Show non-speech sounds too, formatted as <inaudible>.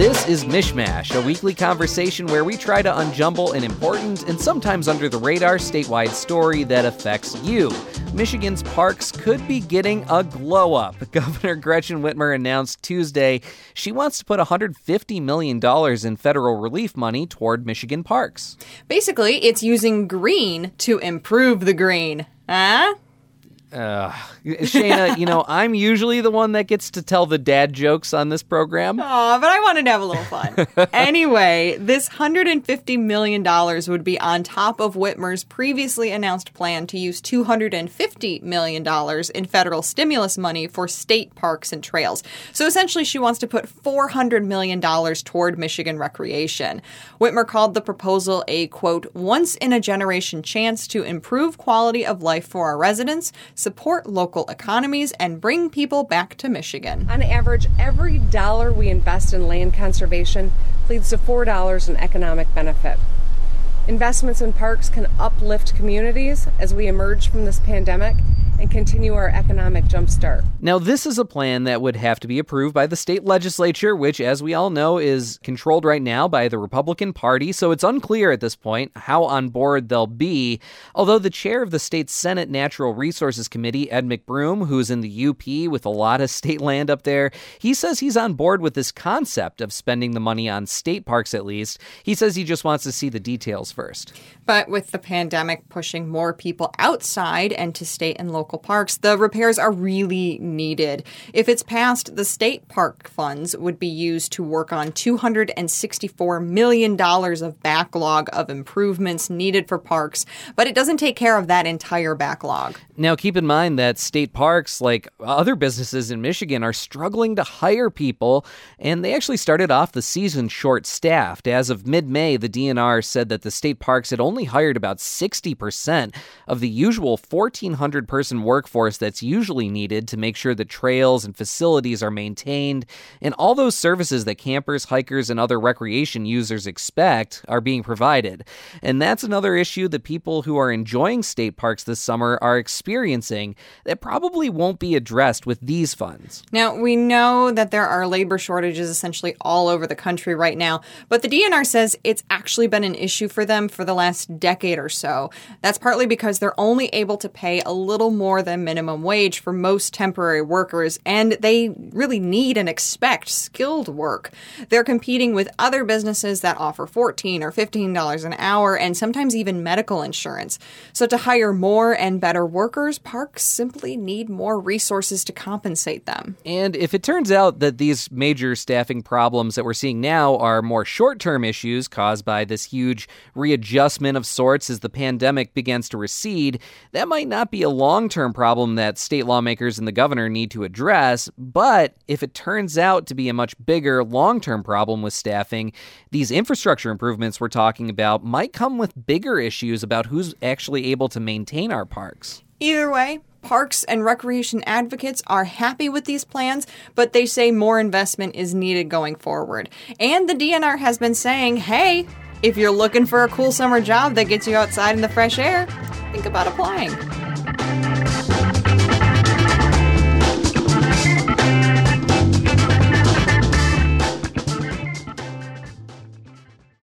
This is MichMash, a weekly conversation where we try to unjumble an important and sometimes under the radar statewide story that affects you. Michigan's parks could be getting a glow up. <laughs> Governor Gretchen Whitmer announced Tuesday she wants to put $150 million in federal relief money toward Michigan parks. Basically, it's using green to improve the green. Huh? Uh, Cheyna, you know, <laughs> I'm usually the one that gets to tell the dad jokes on this program. Aw, but I wanted to have a little fun. <laughs> anyway, this $150 million would be on top of Whitmer's previously announced plan to use $250 million in federal stimulus money for state parks and trails. So essentially, she wants to put $400 million toward Michigan recreation. Whitmer called the proposal a, quote, once in a generation chance to improve quality of life for our residents support local economies, and bring people back to Michigan. On average, every dollar we invest in land conservation leads to $4 in economic benefit. Investments in parks can uplift communities as we emerge from this pandemic and continue our economic jumpstart. Now, this is a plan that would have to be approved by the state legislature, which, as we all know, is controlled right now by the Republican Party. So it's unclear at this point how on board they'll be. Although the chair of the state Senate Natural Resources Committee, Ed McBroom, who's in the UP with a lot of <laughs> state land up there, he says he's on board with this concept of spending the money on state parks at least. He says he just wants to see the details first. But with the pandemic pushing more people outside and to state and local parks, the repairs are really needed. If it's passed, the state park funds would be used to work on $264 million of backlog of improvements needed for parks, but it doesn't take care of that entire backlog. Now, keep in mind that state parks, like other businesses in Michigan, are struggling to hire people, and they actually started off the season short staffed. As of mid May, the DNR said that the state parks had only hired about 60% of the usual 1,400 person workforce that's usually needed to make sure the trails and facilities are maintained, and all those services that campers, hikers, and other recreation users expect are being provided. And that's another issue that people who are enjoying state parks this summer are experiencing that probably won't be addressed with these funds. Now, we know that there are labor shortages essentially all over the country right now, but the DNR says it's actually been an issue for them for the last decade or so. That's partly because they're only able to pay a little more more than minimum wage for most temporary workers, and they really need and expect skilled work. They're competing with other businesses that offer 14 or $15 an hour and sometimes even medical insurance. So, to hire more and better workers, parks simply need more resources to compensate them. And if it turns out that these major staffing problems that we're seeing now are more short term issues caused by this huge readjustment of sorts as the pandemic begins to recede, that might not be a long term problem that state lawmakers and the governor need to address. But if it turns out to be a much bigger long term problem with staffing, these infrastructure improvements we're talking about might come with bigger issues about who's actually able to maintain our parks. Either way, parks and recreation advocates are happy with these plans, but they say more investment is needed going forward. And the DNR has been saying, hey, if you're looking for a cool summer job that gets you outside in the fresh air, think about applying.